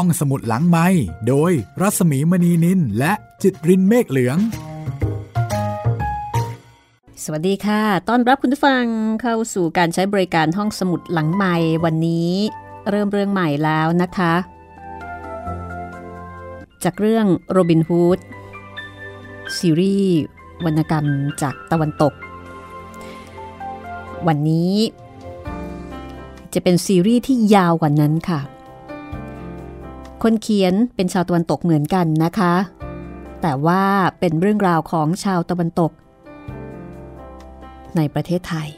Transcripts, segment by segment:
ห้องสมุดหลังไม้โดยรัสมีมณีนินและจิตรินเมฆเหลือง สวัสดีค่ะ ต้อนรับคุณผู้ฟังเข้าสู่การใช้บริการห้องสมุดหลังไม้วันนี้ เริ่มเรื่องใหม่แล้วนะคะ จากเรื่องโรบินฮูดซีรีส์วรรณกรรมจากตะวันตก วันนี้ จะเป็นซีรีส์ที่ยาวกว่านั้นค่ะ คนเขียนเป็นชาวตะวันตกเหมือนกันนะคะ แต่ว่าเป็นเรื่องราวของชาวตะวันตก ในประเทศไทย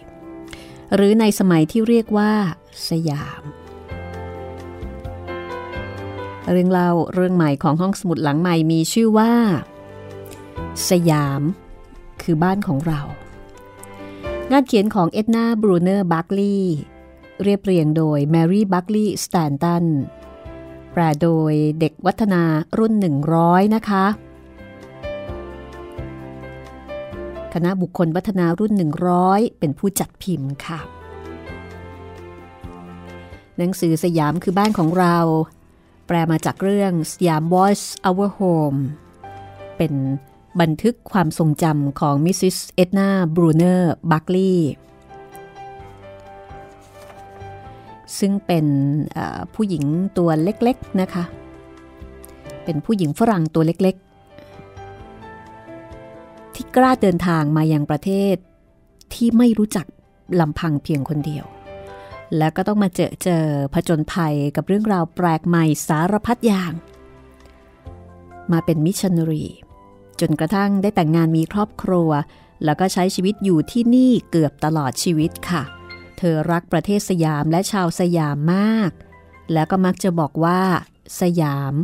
หรือในสมัยที่เรียกว่าสยาม เรื่องเล่าเรื่องใหม่ของห้องสมุดหลังใหม่มีชื่อว่า สยามคือบ้านของเรา งานเขียนของเอ็ดนาบรูเนอร์บัคลีย์เรียบเรียงโดยแมรี่บัคลีย์สแตนตัน แปลโดยเด็กวัฒนารุ่น 100 นะคะ คณะบุคคลวัฒนารุ่น 100 เป็นผู้จัดพิมพ์ค่ะ หนังสือสยามคือบ้านของเรา แปลมาจากเรื่องสยาม Voice Our Home เป็นบันทึกความทรงจำของมิสซิสเอ็ดนาบรูเนอร์บัคลีย์ ซึ่งเป็นผู้หญิงตัวเล็กๆนะคะ เป็นผู้หญิงฝรั่งตัวเล็กๆ ที่กล้าเดินทางมายังประเทศที่ไม่รู้จักลำพังเพียงคนเดียว แล้วก็ต้องมาเจอเจอผจญภัยกับเรื่องราวแปลกใหม่สารพัดอย่าง มาเป็นมิชชันนารี จนกระทั่งได้แต่งงานมีครอบครัว แล้วก็ใช้ชีวิตอยู่ที่นี่เกือบตลอดชีวิตค่ะ เธอรักประเทศสยามและชาวสยามมาก แล้วก็มักจะบอกว่า สยาม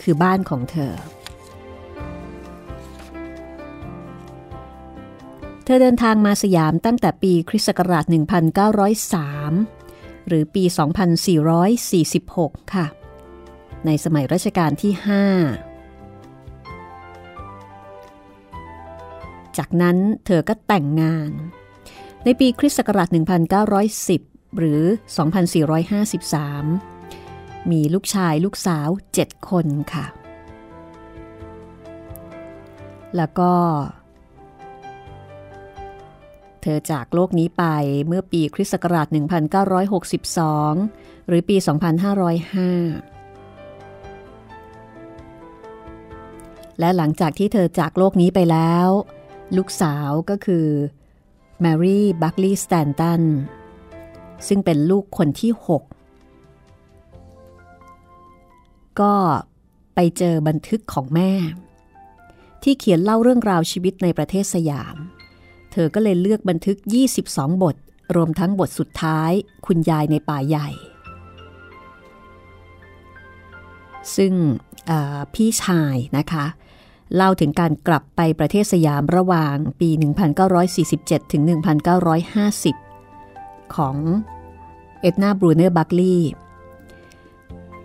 คือบ้านของเธอ เธอเดินทางมาสยามตั้งแต่ปีคริสต์ศักราช 1903 หรือปี 2446 ค่ะ ในสมัยรัชกาลที่ 5 จากนั้นเธอก็แต่งงาน ในปีคริสต์ศักราช 1910 หรือ 2453 มีลูกชายลูกสาว 7 คนค่ะ แล้วก็ เธอจากโลกนี้ไปเมื่อปีคริสต์ศักราช 1962 หรือปี 2505และหลังจากที่เธอจากโลกนี้ไปแล้ว ลูกสาวก็คือ แมรี่บัคลีย์สแตนตันซึ่งเป็นลูกคนที่ 6 ก็ไปเจอบันทึกของแม่ ที่เขียนเล่าเรื่องราวชีวิตในประเทศสยาม เธอก็เลยเลือกบันทึก 22 บท รวมทั้งบทสุดท้าย คุณยายในป่าใหญ่ ซึ่งพี่ชายนะคะ เล่าถึงการกลับไปประเทศสยามระหว่างปี 1947 ถึง 1950 ของเอ็ดนาบรูเนอร์บัคลีย์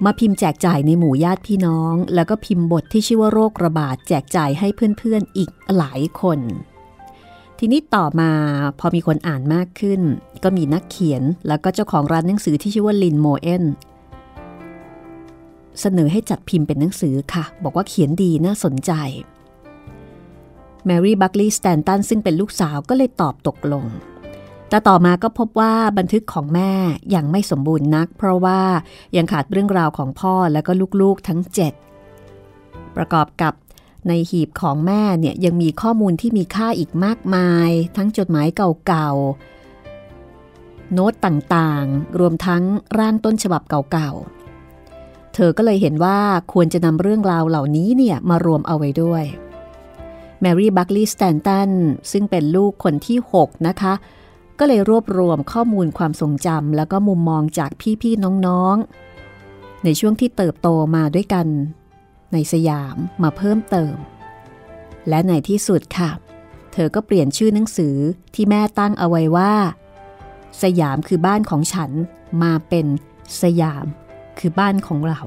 มาพิมพ์แจกจ่ายในหมู่ญาติพี่น้อง แล้วก็พิมพ์บทที่ชื่อว่าโรคระบาดแจกจ่ายให้เพื่อนๆอีกหลายคน ทีนี้ต่อมาพอมีคนอ่านมากขึ้น ก็มีนักเขียนแล้วก็เจ้าของร้านหนังสือที่ชื่อว่าลินโมเอน เสนอให้จัดพิมพ์เป็นหนังสือค่ะ บอกว่าเขียนดีน่าสนใจ แมรี่บัคลีย์สแตนตันซึ่งเป็นลูกสาวก็เลยตอบตกลง แต่ต่อมาก็พบว่าบันทึกของแม่ยังไม่สมบูรณ์นัก เพราะว่ายังขาดเรื่องราวของพ่อและก็ลูกๆทั้ง 7 ประกอบกับในหีบของแม่เนี่ยยังมีข้อมูลที่มีค่าอีกมากมาย ทั้งจดหมายเก่าๆ โน้ตต่างๆ รวมทั้งร่างต้นฉบับเก่าๆ เธอก็เลยเห็นว่าควรจะนำเรื่องราวเหล่านี้เนี่ยมารวมเอาไว้ด้วย แมรี่บัคลีย์สแตนตันซึ่งเป็นลูกคนที่ 6 นะคะ ก็เลยรวบรวมข้อมูลความทรงจำแล้วก็มุมมองจากพี่ๆน้องๆ ในช่วงที่เติบโตมาด้วยกัน ในสยามมาเพิ่มเติม และในที่สุดค่ะ เธอก็เปลี่ยนชื่อหนังสือที่แม่ตั้งเอาไว้ว่า สยามคือบ้านของฉันมาเป็นสยาม คือบ้านของเรา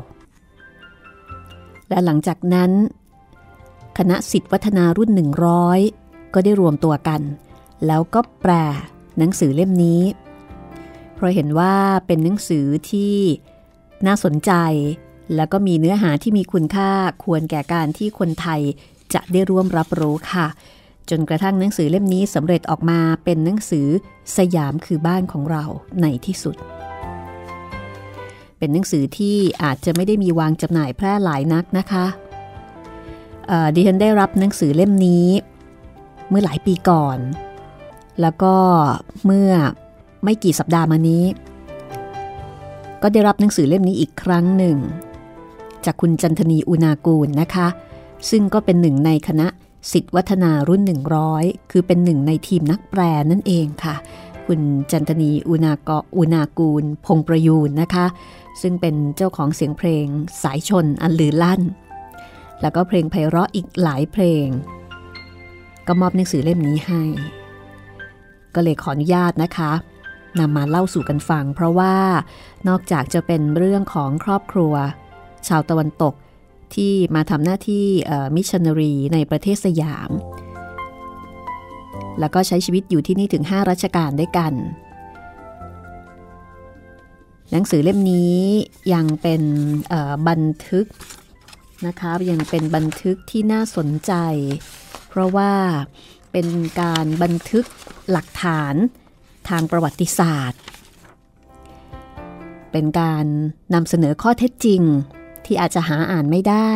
และหลังจากนั้น คณะสิทธิวัฒนารุ่น 100 ก็ได้รวมตัวกัน แล้วก็แปลหนังสือเล่มนี้ เพราะเห็นว่าเป็นหนังสือที่น่าสนใจ แล้วก็มีเนื้อหาที่มีคุณค่าควรแก่การที่คนไทยจะได้ร่วมรับรู้ค่ะ จนกระทั่งหนังสือเล่มนี้สำเร็จออกมาเป็นหนังสือสยามคือบ้านของเราในที่สุด เป็นหนังสือที่อาจจะไม่ได้มีวางจำหน่ายแพร่หลายนักนะคะดิฉันได้รับหนังสือเล่มนี้ เมื่อหลายปีก่อน แล้วก็เมื่อไม่กี่สัปดาห์มานี้ ก็ได้รับหนังสือเล่มนี้อีกครั้งหนึ่ง จากคุณจันทนีอุณากูลนะคะ ซึ่งก็เป็นหนึ่งในคณะสิทธิวัฒนารุ่น 100 คือเป็นหนึ่งในทีมนักแปลนั่นเองค่ะ คุณจันทนีอุณากอุณากูล พงประยูนนะคะ ซึ่งเป็นเจ้าของเสียงเพลงสายชนอันลือลั่น แล้วก็เพลงไพเราะอีกหลายเพลง ก็มอบหนังสือเล่มนี้ให้ ก็เลยขออนุญาตนะคะนำมาเล่าสู่กันฟัง เพราะว่านอกจากจะเป็นเรื่องของครอบครัว ชาวตะวันตกที่มาทำหน้าที่มิชชันนารีในประเทศสยาม แล้วก็ใช้ชีวิตอยู่ที่นี่ถึง 5รัชกาลด้วยกัน หนังสือเล่มนี้ยังเป็นบันทึกนะคะยังเป็นบันทึกที่น่าสนใจ เพราะว่าเป็นการบันทึกหลักฐานทางประวัติศาสตร์ เป็นการนำเสนอข้อเท็จจริงที่อาจจะหาอ่านไม่ได้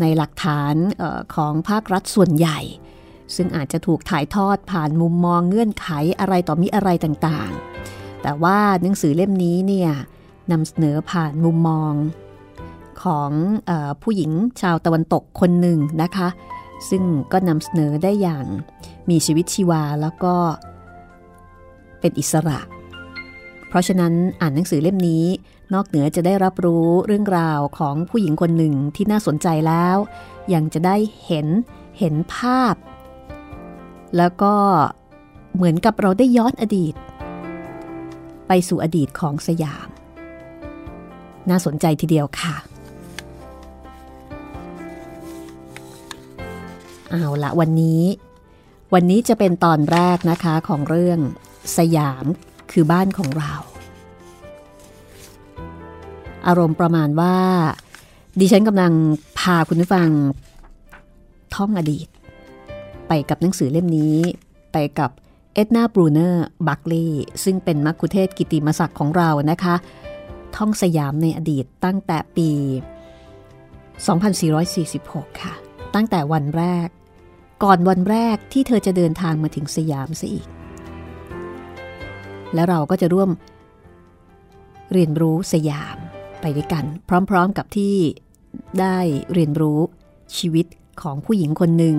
ในหลักฐานออของภาครัฐส่วนใหญ่ ซึ่งอาจจะถูกถ่ายทอดผ่านมุมมองเงื่อนไขอะไรต่อมิอะไรต่างๆ แต่ว่าหนังสือเล่มนี้เนี่ยนำเสนอผ่านมุมมองของอผู้หญิงชาวตะวันตกคนหนึ่งนะคะ ซึ่งก็นำเสนอได้อย่างมีชีวิตชีวาแล้วก็เป็นอิสระ เพราะฉะนั้นอ่านหนังสือเล่มนี้ นอกเหนือจะได้รับรู้เรื่องราวของผู้หญิงคนหนึ่งที่น่าสนใจแล้ว ยังจะได้เห็นเห็นภาพ แล้วก็เหมือนกับเราได้ย้อนอดีต ไปสู่อดีตของสยาม น่าสนใจทีเดียวค่ะ เอาละวันนี้ วันนี้จะเป็นตอนแรกนะคะของเรื่องสยามคือบ้านของเรา อารมณ์ประมาณว่า ดิฉันกำลังพาคุณผู้ฟังท่องอดีต ไปกับหนังสือเล่มนี้ ไปกับ เอ็ดนาบรูเนอร์ บัคลีซึ่งเป็นมัคคุเทศก์กิตติมศักดิ์ของเรานะคะ ท่องสยามในอดีตตั้งแต่ปี 2446 ค่ะ ตั้งแต่วันแรก ก่อนวันแรกที่เธอจะเดินทางมาถึงสยามซะอีก และเราก็จะร่วม เรียนรู้สยามไปด้วยกัน พร้อมๆกับที่ได้เรียนรู้ชีวิตของผู้หญิงคนหนึ่ง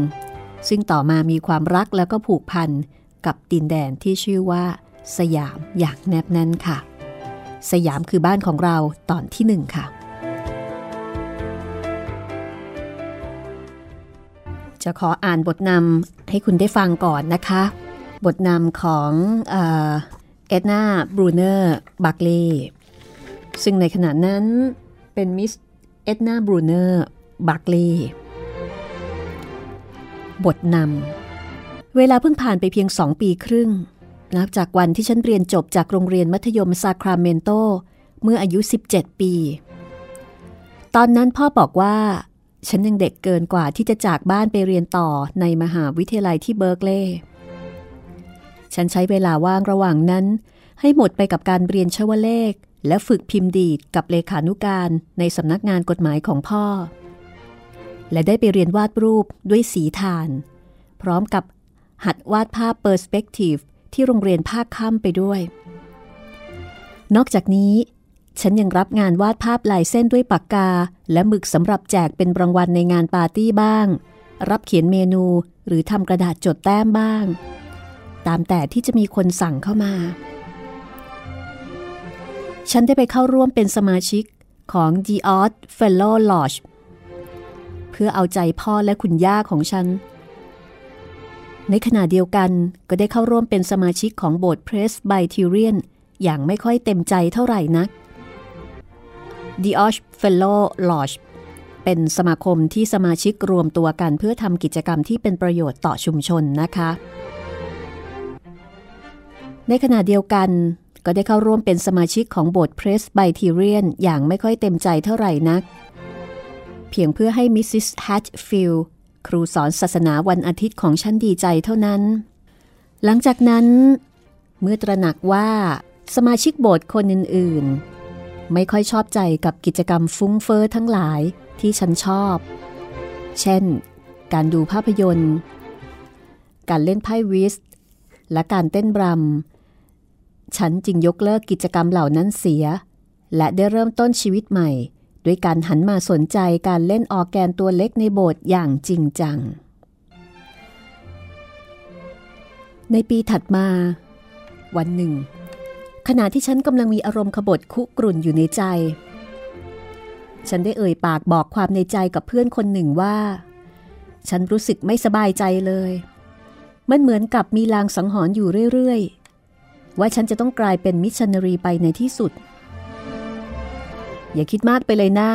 ซึ่งต่อมามีความรักแล้วก็ผูกพัน กับดินแดนที่ชื่อว่า สยามอย่างแนบแน่นค่ะ สยามคือบ้านของเราตอนที่หนึ่งค่ะ จะขออ่านบทนำให้คุณได้ฟังก่อนนะคะ บทนำของเอ็ดนาบรูเนอร์บักเลซึ่งในขณะนั้นเป็นมิสเอ็ดนาบรูเนอร์บักเลบทนำ เวลาเพิ่งผ่านไปเพียงสองปีครึ่ง นับจากวันที่ฉันเรียนจบจากโรงเรียนมัธยมซาคราเมนโต เมื่ออายุ 17 ปี ตอนนั้นพ่อบอกว่า ฉันยังเด็กเกินกว่าที่จะจากบ้านไปเรียนต่อในมหาวิทยาลัยที่เบิร์กเลย์ฉันใช้เวลาว่างระหว่างนั้น ให้หมดไปกับการเรียนชวเลข และฝึกพิมพ์ดีดกับเลขานุการในสำนักงานกฎหมายของพ่อ และได้ไปเรียนวาดรูปด้วยสีถ่าน พร้อมกับ หัดวาดภาพ perspective ที่โรงเรียนภาคค่ำไปด้วย นอกจากนี้ ฉันยังรับงานวาดภาพลายเส้นด้วยปากกา และหมึกสำหรับแจกเป็นรางวัลในงานปาร์ตี้บ้าง รับเขียนเมนูหรือทำกระดาษจดแต้มบ้าง ตามแต่ที่จะมีคนสั่งเข้ามา ฉันได้ไปเข้าร่วมเป็นสมาชิกของ The Odd Fellow Lodge เพื่อเอาใจพ่อและคุณย่าของฉัน ในขณะเดียวกันก็ได้เข้าร่วมเป็นสมาชิกของโบสถ์เพรสไบทิเรียนอย่างไม่ค่อยเต็มใจเท่าไหร่นัก The Odd Fellow Lodge เป็นสมาคมที่สมาชิกรวมตัวกันเพื่อทำกิจกรรมที่เป็นประโยชน์ต่อชุมชนนะคะ ในขณะเดียวกันก็ได้เข้าร่วมเป็นสมาชิกของโบสถ์เพรสไบทีเรียนอย่างไม่ค่อยเต็มใจเท่าไหร่นัก เพียงเพื่อให้มิสซิสแฮตฟิล ครูสอนศาสนาวันอาทิตย์ของฉันดีใจเท่านั้น หลังจากนั้น เมื่อตระหนักว่าสมาชิกโบสถ์คนอื่นๆ ไม่ค่อยชอบใจกับกิจกรรมฟุ้งเฟอ้อทั้งหลายที่ฉันชอบ เช่น การดูภาพยนตร์ การเล่นไพ่วิส และการเต้นบรัม ฉันจึงยกเลิกกิจกรรมเหล่านั้นเสีย และได้เริ่มต้นชีวิตใหม่ ด้วยการหันมาสนใจการเล่นออแกนตัวเล็กในโบสถ์อย่างจริงจัง ในปีถัดมา วันหนึ่ง ขณะที่ฉันกำลังมีอารมณ์ขบฏคุกรุ่นอยู่ในใจ ฉันได้เอ่ยปากบอกความในใจกับเพื่อนคนหนึ่งว่า ฉันรู้สึกไม่สบายใจเลย มันเหมือนกับมีลางสังหรณ์อยู่เรื่อย ๆ ว่าฉันจะต้องกลายเป็นมิชชันนารีไปในที่สุด อย่าคิดมากไปเลยหน้า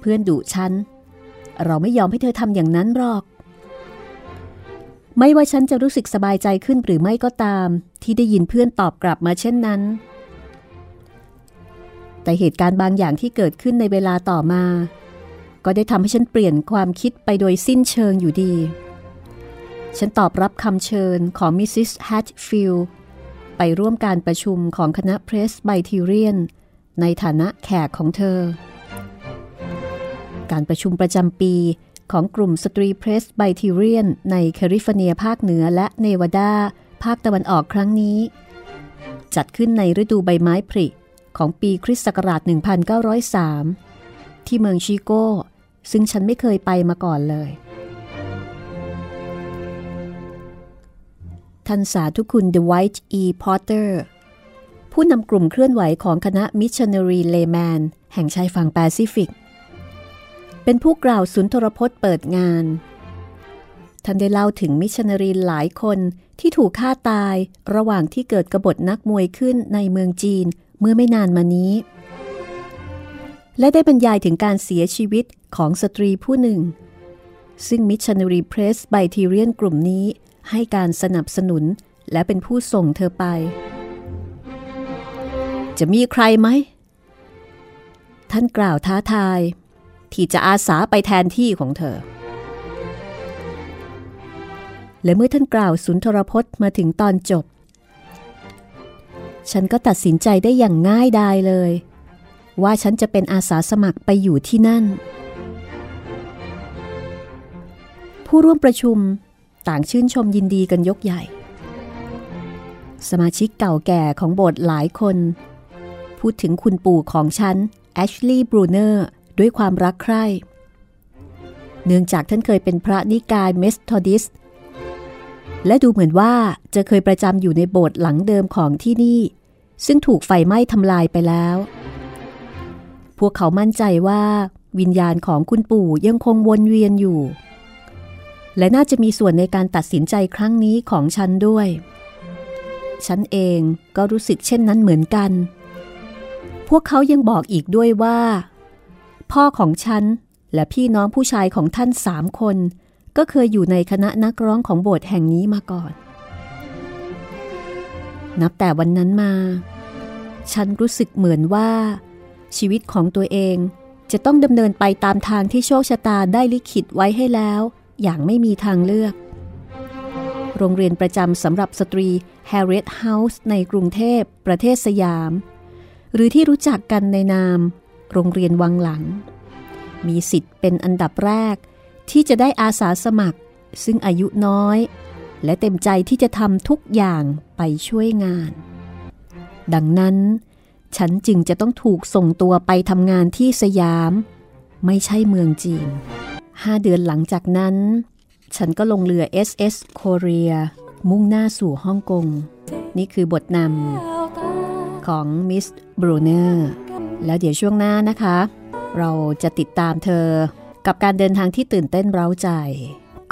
เพื่อนดุฉัน เราไม่ยอมให้เธอทำอย่างนั้นหรอก ไม่ว่าฉันจะรู้สึกสบายใจขึ้นหรือไม่ก็ตาม ที่ได้ยินเพื่อนตอบกลับมาเช่นนั้น แต่เหตุการณ์บางอย่างที่เกิดขึ้นในเวลาต่อมา ก็ได้ทำให้ฉันเปลี่ยนความคิดไปโดยสิ้นเชิงอยู่ดี ฉันตอบรับคำเชิญของมิสซิสแฮตฟิลไปร่วมการประชุมของคณะเพรสไบทีเรียน ในฐานะแขกของเธอ การประชุมประจำปีของกลุ่มสตรีเพรสไบทีเรียนในแคลิฟอร์เนียภาคเหนือและเนวาดา ภาคตะวันออกครั้งนี้ จัดขึ้นในฤดูใบไม้ผลิของปีคริสต์ศักราช 1903 ที่เมืองชิโก้ ซึ่งฉันไม่เคยไปมาก่อนเลย ท่านสาธุคุณเดอะไวท์อีพอตเตอร์ ผู้นำกลุ่มเคลื่อนไหวของคณะมิชชันนารี Layman แห่งชายฝั่งแปซิฟิก เป็นผู้กล่าวสุนทรพจน์เปิดงาน ท่านได้เล่าถึงมิชชันนารีหลายคนที่ถูกฆ่าตายระหว่างที่เกิดกบฏนักมวยขึ้นในเมืองจีนเมื่อไม่นานมานี้ และได้บรรยายถึงการเสียชีวิตของสตรีผู้หนึ่ง ซึ่งมิชชันนารีเพรสไบทีเรียนกลุ่มนี้ให้การสนับสนุนและเป็นผู้ส่งเธอไป จะมีใครไหม ท่านกล่าวท้าทาย ที่จะอาสาไปแทนที่ของเธอ และเมื่อท่านกล่าวสุนทรพจน์มาถึงตอนจบ ฉันก็ตัดสินใจได้อย่างง่ายดายเลย ว่าฉันจะเป็นอาสาสมัครไปอยู่ที่นั่น ผู้ร่วมประชุมต่างชื่นชมยินดีกันยกใหญ่ สมาชิกเก่าแก่ของโบสถ์หลายคน พูดถึงคุณปู่ของฉันแอชลีย์บรูเนอร์ด้วยความรักใคร่ เนื่องจากท่านเคยเป็นพระนิกายเมสทอดิส และดูเหมือนว่าจะเคยประจำอยู่ในโบสถ์หลังเดิมของที่นี่ ซึ่งถูกไฟไหม้ทำลายไปแล้ว พวกเขามั่นใจว่าวิญญาณของคุณปู่ยังคงวนเวียนอยู่ และน่าจะมีส่วนในการตัดสินใจครั้งนี้ของฉันด้วย ฉันเองก็รู้สึกเช่นนั้นเหมือนกัน วกเขายังบอกอีกด้วยว่า พ่อของฉันและพี่น้องผู้ชายของท่านสามคน ก็เคยอยู่ในคณะนักร้องของโบสถ์แห่งนี้มาก่อน นับแต่วันนั้นมา ฉันรู้สึกเหมือนว่า ชีวิตของตัวเองจะต้องดำเนินไปตามทางที่โชคชะตาได้ลิขิตไว้ให้แล้ว อย่างไม่มีทางเลือก โรงเรียนประจำสำหรับสตรี Harriet House ในกรุงเทพ ประเทศสยาม หรือที่รู้จักกันในนาม โรงเรียนวังหลัง มีสิทธิ์เป็นอันดับแรก ที่จะได้อาสาสมัคร ซึ่งอายุน้อย และเต็มใจที่จะทำทุกอย่างไปช่วยงาน ดังนั้น ฉันจึงจะต้องถูกส่งตัวไปทำงานที่สยาม ไม่ใช่เมืองจีนห้าเดือนหลังจากนั้น ฉันก็ลงเรือ SS Korea มุ่งหน้าสู่ฮ่องกง นี่คือบทนำ ของมิสบรูเนอร์แล้วเดี๋ยวช่วงหน้านะคะ เราจะติดตามเธอกับการเดินทางที่ตื่นเต้นเร้าใจ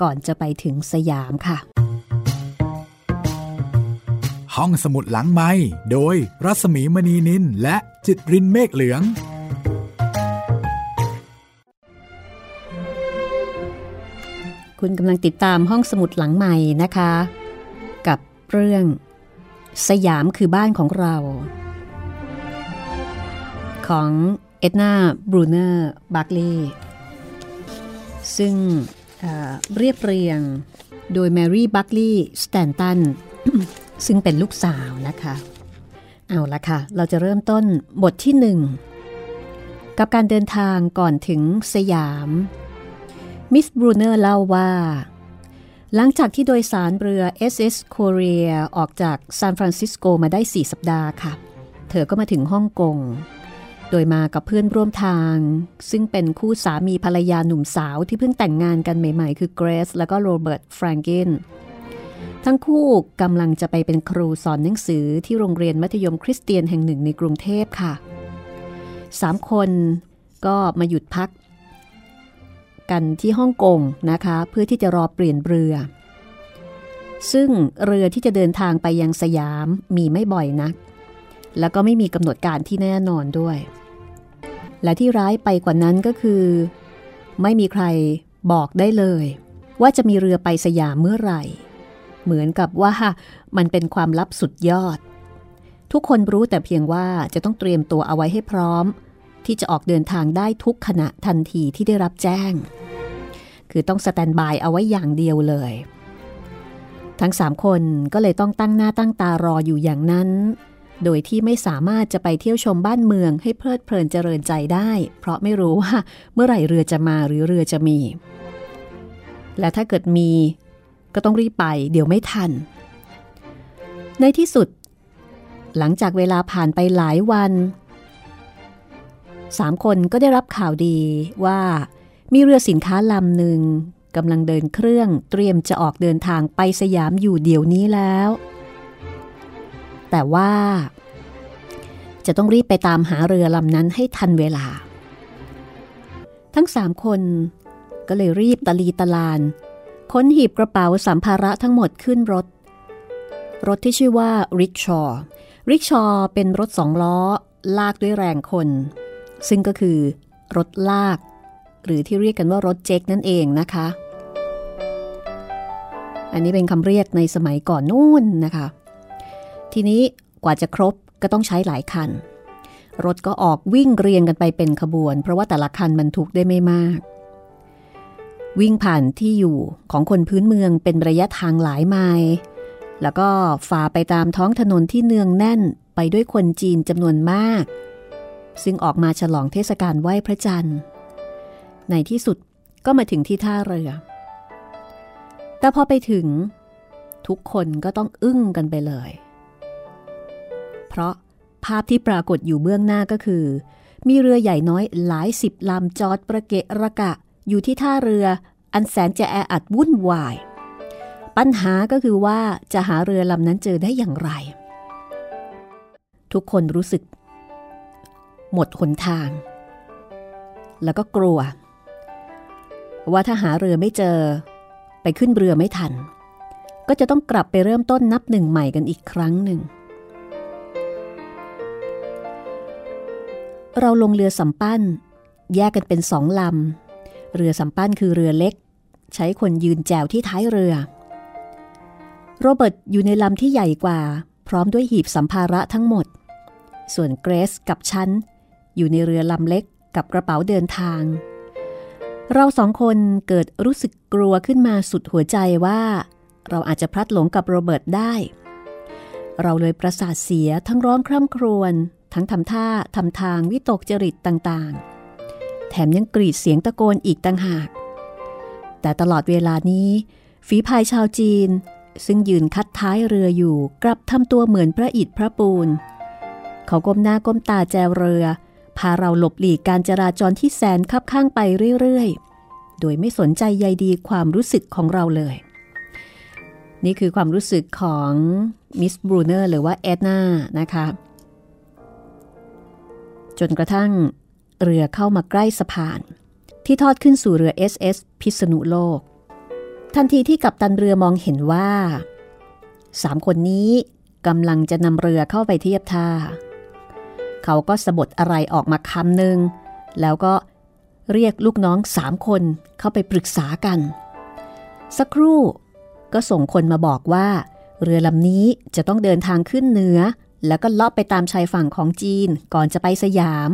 ก่อนจะไปถึงสยามค่ะ ห้องสมุดหลังไม้โดยรัสมีมณีนินและจิตรินเมฆเหลืองคุณกำลังติดตามห้องสมุดหลังใหม่นะคะ กับเรื่อง สยามคือบ้านของเรา ของเอ็ดนาบรูเนอร์บัคลีซึ่งเรียบเรียงโดยแมรี่บัคลีสแตนตันซึ่งเป็นลูกสาวนะคะ เอาละค่ะ เราจะเริ่มต้นบทที่หนึ่งกับการเดินทางก่อนถึงสยาม มิสบรูเนอร์เล่าว่า หลังจากที่โดยสารเรือ SS Korea ออกจากซานฟรานซิสโกมาได้ 4 สัปดาห์ค่ะ เธอก็มาถึงฮ่องกง โดยมากับเพื่อนร่วมทาง ซึ่งเป็นคู่สามีภรรยาหนุ่มสาวที่เพิ่งแต่งงานกันใหม่ ๆ คือเกรซและก็โรเบิร์ตแฟรงกินทั้งคู่กำลังจะไปเป็นครูสอนหนังสือที่โรงเรียนมัธยมคริสเตียนแห่งหนึ่งในกรุงเทพค่ะสามคนก็มาหยุดพัก กันที่ฮ่องกงนะคะ เพื่อที่จะรอเปลี่ยนเรือ ซึ่งเรือที่จะเดินทางไปยังสยามมีไม่บ่อยนัก แล้วก็ไม่มีกำหนดการที่แน่นอนด้วย และที่ร้ายไปกว่านั้นก็คือ ไม่มีใครบอกได้เลย ว่าจะมีเรือไปสยามเมื่อไหร่ เหมือนกับว่ามันเป็นความลับสุดยอด ทุกคนรู้แต่เพียงว่าจะต้องเตรียมตัวเอาไว้ให้พร้อม ที่จะออกเดินทางได้ทุกขณะทันทีที่ได้รับแจ้ง คือต้องสแตนบายเอาไว้อย่างเดียวเลย ทั้งสามคนก็เลยต้องตั้งหน้าตั้งตารออยู่อย่างนั้น โดยที่ไม่สามารถจะไปเที่ยวชมบ้านเมืองให้เพลิดเพลินเจริญใจได้ เพราะไม่รู้ว่าเมื่อไหร่เรือจะมาหรือเรือจะมี และถ้าเกิดมีก็ต้องรีบไปเดี๋ยวไม่ทัน ในที่สุด หลังจากเวลาผ่านไปหลายวัน สามคนก็ได้รับข่าวดีว่ามีเรือสินค้าลำหนึ่งกำลังเดินเครื่องเตรียมจะออกเดินทางไปสยามอยู่เดี๋ยวนี้แล้ว แต่ว่า จะต้องรีบไปตามหาเรือลำนั้นให้ทันเวลา ทั้งสามคนก็เลยรีบตะลีตะลานค้นหีบกระเป๋าสัมภาระทั้งหมดขึ้นรถ รถที่ชื่อว่าริกชอริกชอเป็นรถสองล้อ ลากด้วยแรงคน ซึ่งก็คือ รถลาก หรือที่เรียกกันว่ารถเจ็กนั่นเองนะคะ อันนี้เป็นคำเรียกในสมัยก่อนนู่นนะคะ ทีนี้กว่าจะครบก็ต้องใช้หลายคัน รถก็ออกวิ่งเรียงกันไปเป็นขบวน เพราะว่าแต่ละคันบรรทุกได้ไม่มาก วิ่งผ่านที่อยู่ของคนพื้นเมืองเป็นระยะทางหลายไมล์แล้วก็ฝ่าไปตามท้องถนนที่เนืองแน่นไปด้วยคนจีนจำนวนมาก ซึ่งออกมาฉลองเทศกาลไหว้พระจันทร์ ในที่สุดก็มาถึงที่ท่าเรือ แต่พอไปถึง ทุกคนก็ต้องอึ้งกันไปเลย เพราะภาพที่ปรากฏอยู่เบื้องหน้าก็คือ มีเรือใหญ่น้อยหลายสิบลำจอดประเกะระกะ อยู่ที่ท่าเรืออันแสนจะแออัดวุ่นวาย ปัญหาก็คือว่าจะหาเรือลำนั้นเจอได้อย่างไร ทุกคนรู้สึก หมดหนทาง แล้วก็กลัว ว่าถ้าหาเรือไม่เจอ ไปขึ้นเรือไม่ทัน ก็จะต้องกลับไปเริ่มต้นนับหนึ่งใหม่กันอีกครั้งหนึ่ง เราลงเรือสำปั้น แยกกันเป็นสองลำ เรือสำปั้นคือเรือเล็ก ใช้คนยืนแจวที่ท้ายเรือ โรเบิร์ตอยู่ในลำที่ใหญ่กว่า พร้อมด้วยหีบสัมภาระทั้งหมดส่วนเกรซกับฉัน อยู่ในเรือลำเล็กกับกระเป๋าเดินทาง เราสองคนเกิดรู้สึกกลัวขึ้นมาสุดหัวใจว่า เราอาจจะพลัดหลงกับโรเบิร์ตได้ เราเลยประสาทเสียทั้งร้องคร่ำครวญทั้งทำท่าทำทางวิตกจริตต่างๆ แถมยังกรีดเสียงตะโกนอีกต่างหาก แต่ตลอดเวลานี้ฝีพายชาวจีน ซึ่งยืนคัดท้ายเรืออยู่ กลับทำตัวเหมือนพระอิฐพระปูน เขาก้มหน้าก้มตาแจวเรือ พาเราหลบหลีกการจราจรที่แสนคับข้างไปเรื่อยๆ โดยไม่สนใจใยดีความรู้สึกของเราเลย นี่คือความรู้สึกของมิสบรูเนอร์หรือว่าเอ็ดนานะคะ จนกระทั่งเรือเข้ามาใกล้สะพาน ที่ทอดขึ้นสู่เรือ SS พิษณุโลก ทันทีที่กัปตันเรือมองเห็นว่าสามคนนี้กำลังจะนำเรือเข้าไปเทียบท่า เขาก็สะบดอะไรออกมาคำหนึ่งแล้วก็เรียกลูกน้องสามคนเข้าไปปรึกษากัน สักครู่ก็ส่งคนมาบอกว่า เรือลำนี้จะต้องเดินทางขึ้นเหนือ แล้วก็ลอบไปตามชายฝั่งของจีนก่อนจะไปสยาม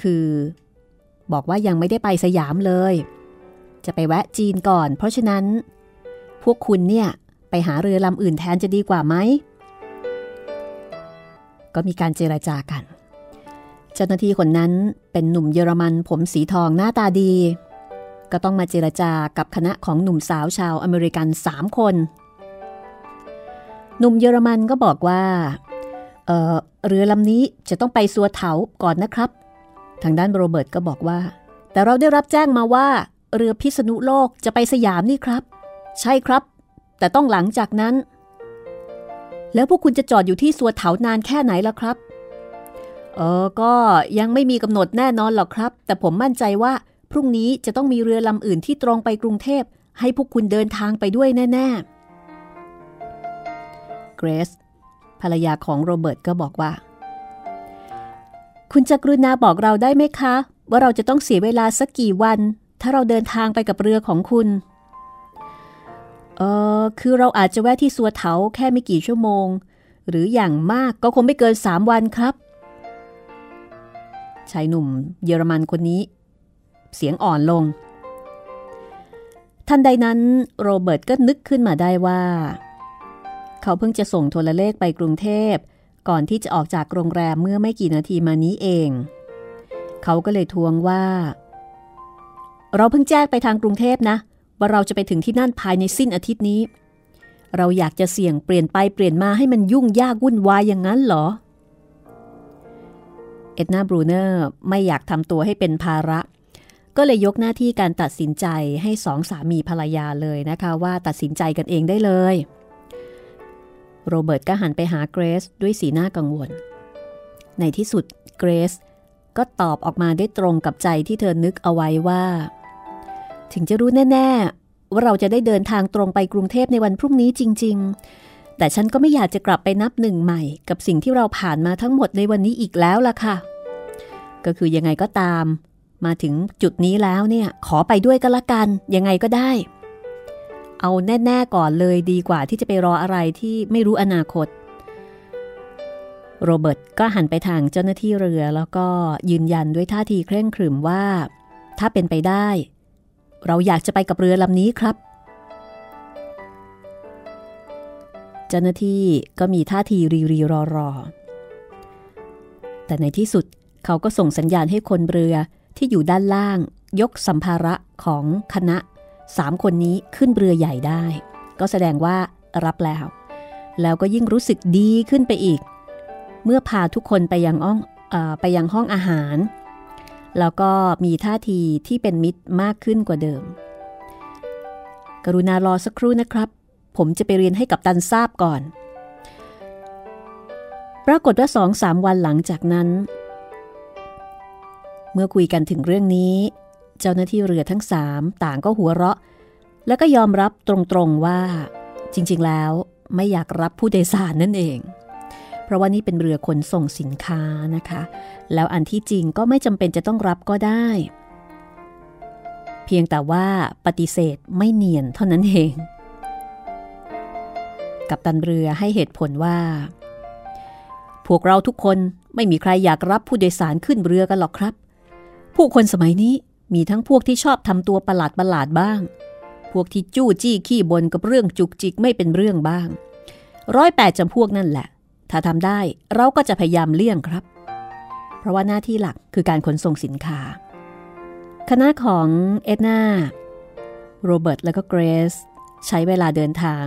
คือ บอกว่ายังไม่ได้ไปสยามเลย จะไปแวะจีนก่อน เพราะฉะนั้น พวกคุณเนี่ยไปหาเรือลำอื่นแทนจะดีกว่าไหม ก็มีการเจรจากัน เจ้าหน้าที่คนนั้นเป็นหนุ่มเยอรมันผมสีทองหน้าตาดี ก็ต้องมาเจรจากับคณะของหนุ่มสาวชาวอเมริกันสามคน หนุ่มเยอรมันก็บอกว่าเเรือลำนี้จะต้องไปสัวเถาก่อนนะครับ ทางด้านโรเบิร์ตก็บอกว่า แต่เราได้รับแจ้งมาว่าเรือพิษณุโลกจะไปสยามนี่ครับ ใช่ครับ แต่ต้องหลังจากนั้น แล้วพวกคุณจะจอดอยู่ที่สัวเถานานแค่ไหนล่ะครับ เออ ก็ยังไม่มีกำหนดแน่นอนหรอกครับ แต่ผมมั่นใจว่าพรุ่งนี้จะต้องมีเรือลำอื่นที่ตรงไปกรุงเทพ ให้พวกคุณเดินทางไปด้วยแน่ๆ เกรซภรรยาของโรเบิร์ตก็บอกว่า คุณจะกรุณาบอกเราได้ไหมคะ ว่าเราจะต้องเสียเวลาสักกี่วัน ถ้าเราเดินทางไปกับเรือของคุณ เออคือเราอาจจะแวะที่สัวเถาแค่ไม่กี่ชั่วโมง หรืออย่างมากก็คงไม่เกินสามวันครับชายหนุ่มเยอรมันคนนี้ เสียงอ่อนลง ทันใดนั้นโรเบิร์ตก็นึกขึ้นมาได้ว่า เขาเพิ่งจะส่งโทรเลขไปกรุงเทพ ก่อนที่จะออกจากโรงแรมเมื่อไม่กี่นาทีมานี้เอง เขาก็เลยทวงว่า เราเพิ่งแจ้งไปทางกรุงเทพนะ ว่าเราจะไปถึงที่นั่นภายในสิ้นอาทิตย์นี้ เราอยากจะเสี่ยงเปลี่ยนไปเปลี่ยนมาให้มันยุ่งยากวุ่นวายอย่างนั้นเหรอ เอ็ดนาบรูเนอร์ไม่อยากทำตัวให้เป็นภาระ ก็เลยยกหน้าที่การตัดสินใจให้สองสามีภรรยาเลยนะคะว่าตัดสินใจกันเองได้เลย โรเบิร์ตก็หันไปหาเกรซด้วยสีหน้ากังวล ในที่สุดเกรซก็ตอบออกมาได้ตรงกับใจที่เธอนึกเอาไว้ว่า ถึงจะรู้แน่ๆ ว่าเราจะได้เดินทางตรงไปกรุงเทพในวันพรุ่งนี้จริง ๆ แต่ฉันก็ไม่อยากจะกลับไปนับหนึ่งใหม่ กับสิ่งที่เราผ่านมาทั้งหมดในวันนี้อีกแล้วล่ะค่ะ ก็คือยังไงก็ตาม มาถึงจุดนี้แล้วเนี่ยขอไปด้วยก็แล้วกัน ยังไงก็ได้ เอาแน่ๆก่อนเลยดีกว่าที่จะไปรออะไรที่ไม่รู้อนาคตโรเบิร์ตก็หันไปทางเจ้าหน้าที่เรือแล้วก็ยืนยันด้วยท่าทีเคร่งขรึมว่า ถ้าเป็นไปได้ เราอยากจะไปกับเรือลำนี้ครับ เจ้าหน้าที่ก็มีท่าทีรีรีรอรอ แต่ในที่สุดเขาก็ส่งสัญญาณให้คนเรือที่อยู่ด้านล่างยกสัมภาระของคณะสามคนนี้ขึ้นเรือใหญ่ได้ ก็แสดงว่ารับแล้ว แล้วก็ยิ่งรู้สึกดีขึ้นไปอีก เมื่อพาทุกคนไปยังห้องอไปยังห้องอาหาร แล้วก็มีท่าทีที่เป็นมิตรมากขึ้นกว่าเดิม กรุณารอสักครู่นะครับ ผมจะไปเรียนให้กับตันทราบก่อน ปรากฏว่าสองสามวันหลังจากนั้น เมื่อคุยกันถึงเรื่องนี้ เจ้าหน้าที่เรือทั้งสามต่างก็หัวเราะ แล้วก็ยอมรับตรงๆว่า จริงๆแล้วไม่อยากรับผู้โดยสารนั่นเอง เพราะว่านี่เป็นเรือขนส่งสินค้านะคะ แล้วอันที่จริงก็ไม่จำเป็นจะต้องรับก็ได้ เพียงแต่ว่าปฏิเสธไม่เนียนเท่านั้นเอง กับตันเรือให้เหตุผลว่า พวกเราทุกคนไม่มีใครอยากรับผู้โดยสารขึ้นเรือกันหรอกครับ ผู้คนสมัยนี้มีทั้งพวกที่ชอบทำตัวประหลาดประหลาดบ้าง พวกที่จู้จี้ขี้บนกับเรื่องจุกจิกไม่เป็นเรื่องบ้าง ร้อยแปดจำพวกนั่นแหละ ถ้าทำได้เราก็จะพยายามเลี่ยงครับ เพราะว่าหน้าที่หลักคือการขนส่งสินค้า คณะของเอ็ดนาโรเบิร์ตและก็เกรซใช้เวลาเดินทาง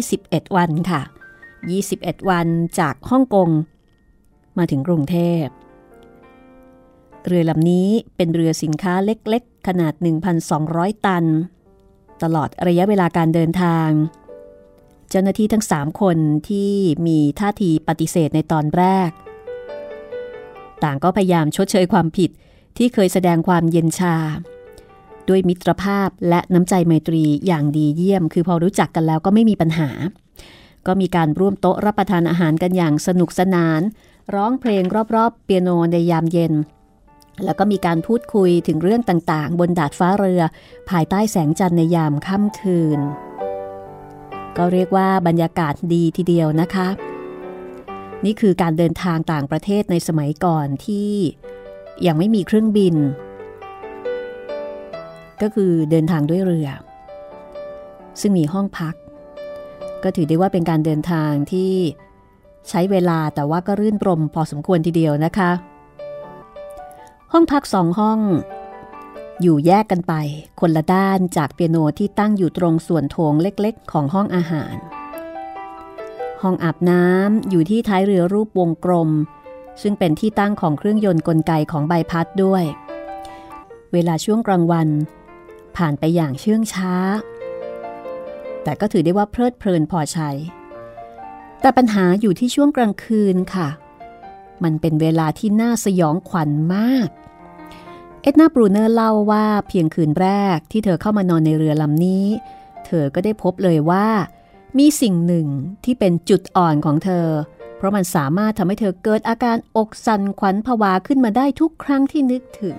21 วันค่ะ 21 วันจากฮ่องกง มาถึงกรุงเทพ เรือลำนี้เป็นเรือสินค้าเล็กๆ ขนาด 1,200 ตัน ตลอดระยะเวลาการเดินทาง เจ้าหน้าที่ทั้ง 3 คนที่มีท่าทีปฏิเสธในตอนแรก ต่างก็พยายามชดเชยความผิดที่เคยแสดงความเย็นชา ด้วยมิตรภาพและน้ำใจไมตรีอย่างดีเยี่ยม คือพอรู้จักกันแล้วก็ไม่มีปัญหา ก็มีการร่วมโต๊ะรับประทานอาหารกันอย่างสนุกสนาน ร้องเพลงรอบๆ เปียโนในยามเย็น แล้วก็มีการพูดคุยถึงเรื่องต่างๆ บนดาดฟ้าเรือ ภายใต้แสงจันทร์ในยามค่ำคืน ก็เรียกว่าบรรยากาศดีทีเดียวนะคะ นี่คือการเดินทางต่างประเทศในสมัยก่อนที่ยังไม่มีเครื่องบิน ก็คือเดินทางด้วยเรือ ซึ่งมีห้องพัก ก็ถือได้ว่าเป็นการเดินทางที่ใช้เวลาแต่ว่าก็รื่นรมพอสมควรทีเดียวนะคะ ห้องพักสองห้อง อยู่แยกกันไป คนละด้านจากเปียโนที่ตั้งอยู่ตรงส่วนโถงเล็กๆ ของห้องอาหาร ห้องอาบน้ำอยู่ที่ท้ายเรือรูปวงกลม ซึ่งเป็นที่ตั้งของเครื่องยนต์กลไกของใบพัดด้วย เวลาช่วงกลางวัน ผ่านไปอย่างเชื่องช้า แต่ก็ถือได้ว่าเพลิดเพลินพอใช้ แต่ปัญหาอยู่ที่ช่วงกลางคืนค่ะ มันเป็นเวลาที่น่าสยองขวัญมาก เอ็ดนาบรูเนอร์เล่าว่าเพียงคืนแรกที่เธอเข้ามานอนในเรือลำนี้ เธอก็ได้พบเลยว่า มีสิ่งหนึ่งที่เป็นจุดอ่อนของเธอ เพราะมันสามารถทำให้เธอเกิดอาการอกสั่นขวัญผวาขึ้นมาได้ทุกครั้งที่นึกถึง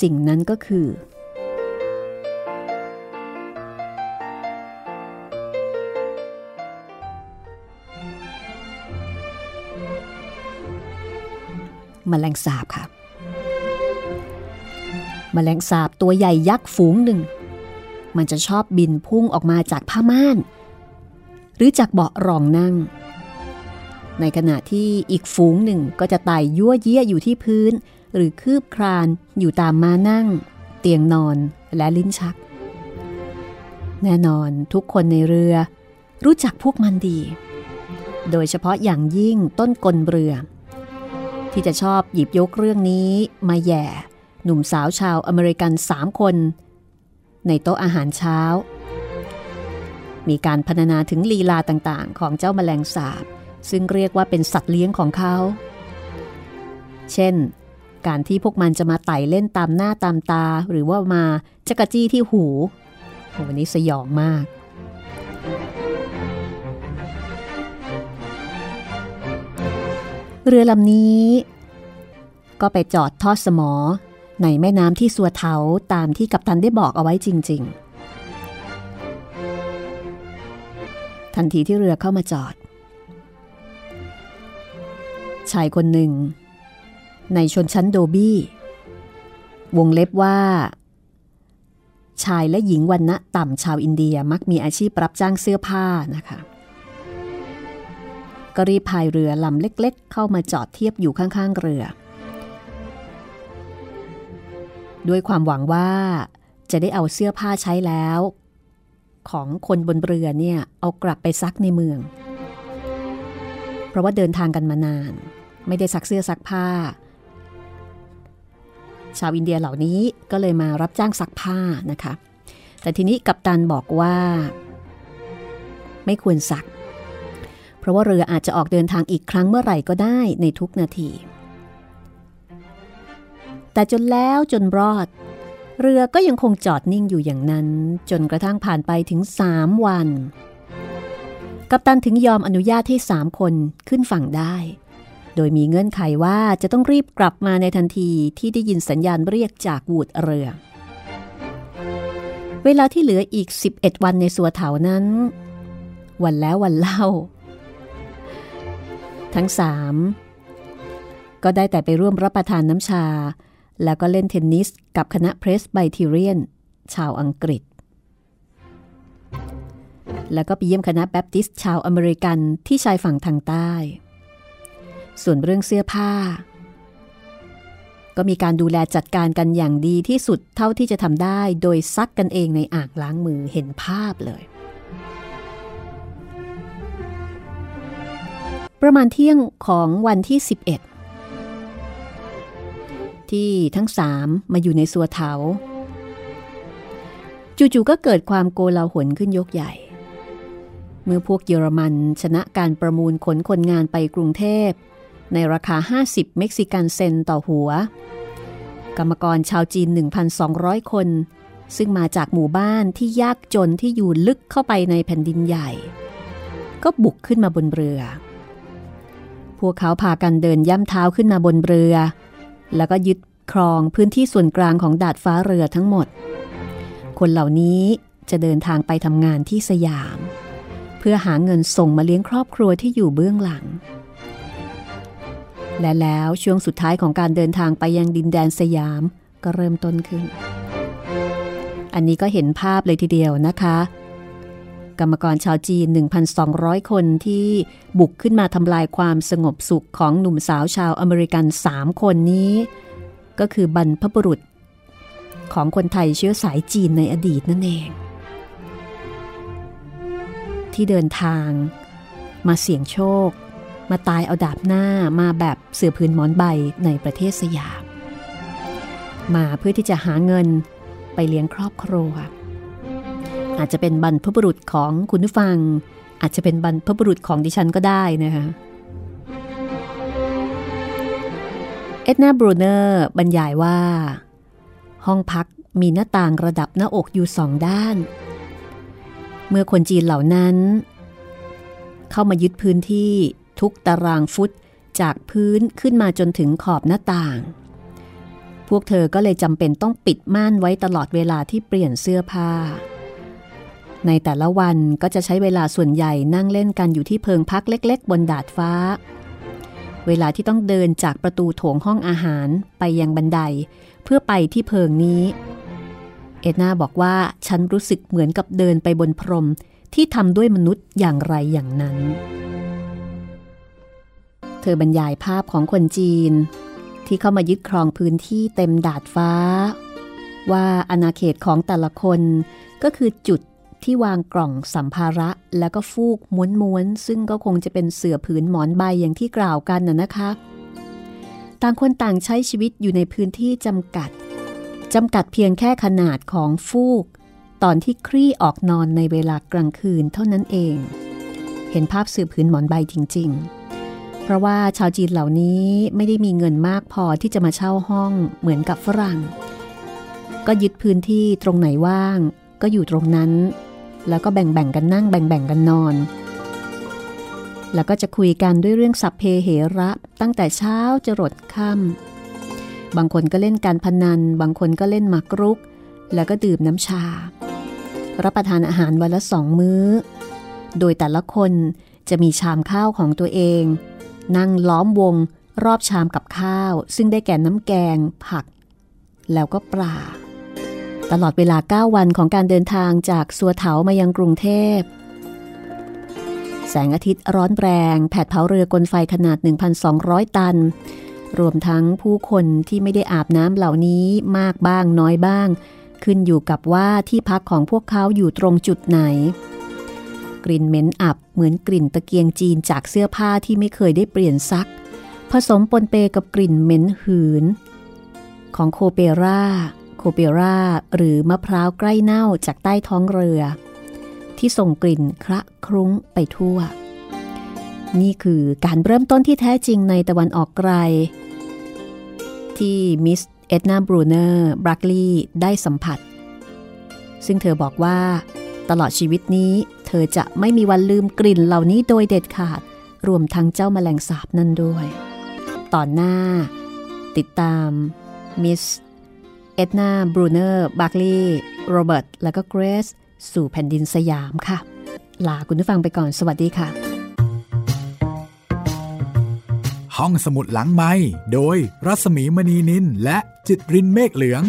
สิ่งนั้นก็คือ มแมลงสาบค่ะมแมลงสาบตัวใหญ่ยักษ์ฝูงหนึ่ง มันจะชอบบินพุ่งออกมาจากผ้าม่าน หรือจากเบาะรองนั่ง ในขณะที่อีกฝูงหนึ่งก็จะไต่ยั่วเยี่ยอยู่ที่พื้น หรือคืบคลานอยู่ตามมานั่ง เตียงนอนและลิ้นชัก แน่นอนทุกคนในเรือ รู้จักพวกมันดี โดยเฉพาะอย่างยิ่งต้นกลเรือ ที่จะชอบหยิบยกเรื่องนี้มาแย่ หนุ่มสาวชาวอเมริกันสามคน ในโต๊ะอาหารเช้า มีการพรรณนาถึงลีลาต่างๆ ของเจ้าแมลงสาบ ซึ่งเรียกว่าเป็นสัตว์เลี้ยงของเขา เช่น การที่พวกมันจะมาไต่เล่นตามหน้าตามตา หรือว่ามาจะกระจี้ที่หูวันนี้สยองมาก เรือลำนี้ ก็ไปจอดทอดสมอ ในแม่น้ำที่สัวเทาตามที่กัปตันได้บอกเอาไว้จริง ๆ ทันทีที่เรือเข้ามาจอด ชายคนหนึ่ง ในชนชั้นโดบี้ วงเล็บว่า ชายและหญิงวันณะต่ำชาวอินเดียมักมีอาชีพรับจ้างเสื้อผ้านะคะ ก็รีบพายเรือลำเล็กๆ เข้ามาจอดเทียบอยู่ข้างๆเรือ ด้วยความหวังว่าจะได้เอาเสื้อผ้าใช้แล้ว ของคนบนเรือเนี่ยเอากลับไปซักในเมือง เพราะว่าเดินทางกันมานาน ไม่ได้ซักเสื้อซักผ้า ชาวอินเดียเหล่านี้ก็เลยมารับจ้างซักผ้านะคะ แต่ทีนี้กัปตันบอกว่า ไม่ควรซักเราะว่าเรืออาจจะออกเดินทางอีกครั้งเมื่อไหร่ก็ได้ในทุกนาที แต่จนแล้วจนรอด เรือก็ยังคงจอดนิ่งอยู่อย่างนั้น จนกระทั่งผ่านไปถึงสามวัน กัปตันถึงยอมอนุญาตให้สามคนขึ้นฝั่งได้ โดยมีเงื่อนไขว่าจะต้องรีบกลับมาในทันทีที่ได้ยินสัญญาณเรียกจากวูดเรือเวลาที่เหลืออีก 11 วันในสัวเถานั้น วันแล้ววันเล่า ทั้งสามก็ได้แต่ไปร่วมรับประทานน้ำชา แล้วก็เล่นเทนนิสกับคณะเพรสไบทีเรียน ชาวอังกฤษ แล้วก็ไปเยี่ยมคณะแบปติสชาวอเมริกันที่ชายฝั่งทางใต้ ส่วนเรื่องเสื้อผ้า ก็มีการดูแลจัดการกันอย่างดีที่สุดเท่าที่จะทำได้โดยซักกันเองในอ่างล้างมือเห็นภาพเลย ประมาณเที่ยงของวันที่ 11 ที่ทั้งสามมาอยู่ในสัวเถาจู่ๆก็เกิดความโกลาหลขึ้นยกใหญ่ เมื่อพวกเยอรมันชนะการประมูลขนคนงานไปกรุงเทพ ในราคา 50 เม็กซิกันเซนต่อหัว กรรมกรชาวจีน 1,200 คน ซึ่งมาจากหมู่บ้านที่ยากจนที่อยู่ลึกเข้าไปในแผ่นดินใหญ่ ก็บุกขึ้นมาบนเรือ พวกเขาพากันเดินย่ำเท้าขึ้นมาบนเรือ แล้วก็ยึดครองพื้นที่ส่วนกลางของดาดฟ้าเรือทั้งหมด คนเหล่านี้จะเดินทางไปทำงานที่สยาม เพื่อหาเงินส่งมาเลี้ยงครอบครัวที่อยู่เบื้องหลัง และแล้วช่วงสุดท้ายของการเดินทางไปยังดินแดนสยามก็เริ่มต้นขึ้น อันนี้ก็เห็นภาพเลยทีเดียวนะคะ กรรมกรชาวจีน 1,200 คนที่บุกขึ้นมาทำลายความสงบสุขของหนุ่มสาวชาวอเมริกัน 3 คนนี้ ก็คือบรรพบุรุษ ของคนไทยเชื้อสายจีนในอดีตนั่นเอง ที่เดินทาง มาเสี่ยงโชค มาตายเอาดาบหน้ามาแบบเสือพื้นหมอนใบในประเทศสยาม มาเพื่อที่จะหาเงินไปเลี้ยงครอบครัว อาจจะเป็นบรรพบุรุษของคุณผู้ฟัง อาจจะเป็นบรรพบุรุษของดิฉันก็ได้นะคะเอ็ดนาบรูเนอร์บรรยายว่า ห้องพักมีหน้าต่างระดับหน้าอกอยู่สองด้าน เมื่อคนจีนเหล่านั้น เข้ามายึดพื้นที่ทุกตารางฟุตจากพื้นขึ้นมาจนถึงขอบหน้าต่าง พวกเธอก็เลยจำเป็นต้องปิดม่านไว้ตลอดเวลาที่เปลี่ยนเสื้อผ้า ในแต่ละวันก็จะใช้เวลาส่วนใหญ่นั่งเล่นกันอยู่ที่เพิงพักเล็ก ๆ บนดาดฟ้า เวลาที่ต้องเดินจากประตูโถงห้องอาหารไปยังบันได เพื่อไปที่เพิงนี้ เอ็ดนาบอกว่าฉันรู้สึกเหมือนกับเดินไปบนพรมที่ทำด้วยมนุษย์อย่างไรอย่างนั้น เธอบรรยายภาพของคนจีน ที่เข้ามายึดครองพื้นที่เต็มดาดฟ้า ว่าอาณาเขตของแต่ละคนก็คือจุด ที่วางกล่องสัมภาระแล้วก็ฟูกม้วนๆซึ่งก็คงจะเป็นเสื่อผืนหมอนใบอย่างที่กล่าวกันน่ะนะคะ ต่างคนต่างใช้ชีวิตอยู่ในพื้นที่จำกัดจำกัดเพียงแค่ขนาดของฟูก ตอนที่คลี่ออกนอนในเวลากลางคืนเท่านั้นเอง เห็นภาพสื่อผืนหมอนใบจริงๆเพราะว่าชาวจีนเหล่านี้ไม่ได้มีเงินมากพอที่จะมาเช่าห้องเหมือนกับฝรั่ง ก็ยึดพื้นที่ตรงไหนว่าง ก็อยู่ตรงนั้น แล้วก็แบ่งๆกันนั่งแบ่งๆกันนอน แล้วก็จะคุยกันด้วยเรื่องสัพเพเหระ ตั้งแต่เช้าจรดค่ำบางคนก็เล่นการพนัน บางคนก็เล่นหมากรุก แล้วก็ดื่มน้ำชา รับประทานอาหารวันละสองมื้อ โดยแต่ละคนจะมีชามข้าวของตัวเอง นั่งล้อมวงรอบชามกับข้าว ซึ่งได้แก่น้ำแกง ผัก แล้วก็ปลา ตลอดเวลา 9 วันของการเดินทางจากสัวเถามายังกรุงเทพ แสงอาทิตย์ร้อนแรง แผดเผาเรือกลไฟขนาด 1,200 ตัน รวมทั้งผู้คนที่ไม่ได้อาบน้ำเหล่านี้มากบ้างน้อยบ้าง ขึ้นอยู่กับว่าที่พักของพวกเขาอยู่ตรงจุดไหน กลิ่นเหม็นอับเหมือนกลิ่นตะเกียงจีนจากเสื้อผ้าที่ไม่เคยได้เปลี่ยนซัก ผสมปนเปกับกลิ่นเหม็นหืน ของ copra copra หรือมะพร้าวใกล้เน่าจากใต้ท้องเรือ ที่ส่งกลิ่นคละคลุ้งไปทั่ว นี่คือการเริ่มต้นที่แท้จริงในตะวันออกไกล ที่มิสเอ็ดนาบรูเนอร์บัคลีย์ได้สัมผัส ซึ่งเธอบอกว่า ตลอดชีวิตนี้ เธอจะไม่มีวันลืมกลิ่นเหล่านี้โดยเด็ดขาด รวมทั้งเจ้าแมลงสาบนั่นด้วย ตอนหน้า ติดตามมิส เอ็ดนาบรูเนอร์ บาร์คลีย์โรเบิร์ต และก็เกรซสู่แผ่นดินสยามค่ะ ลาคุณผู้ฟังไปก่อน สวัสดีค่ะ ห้องสมุดหลังไม้โดยรัศมีมณีนิลและจิตรินเมฆเหลือง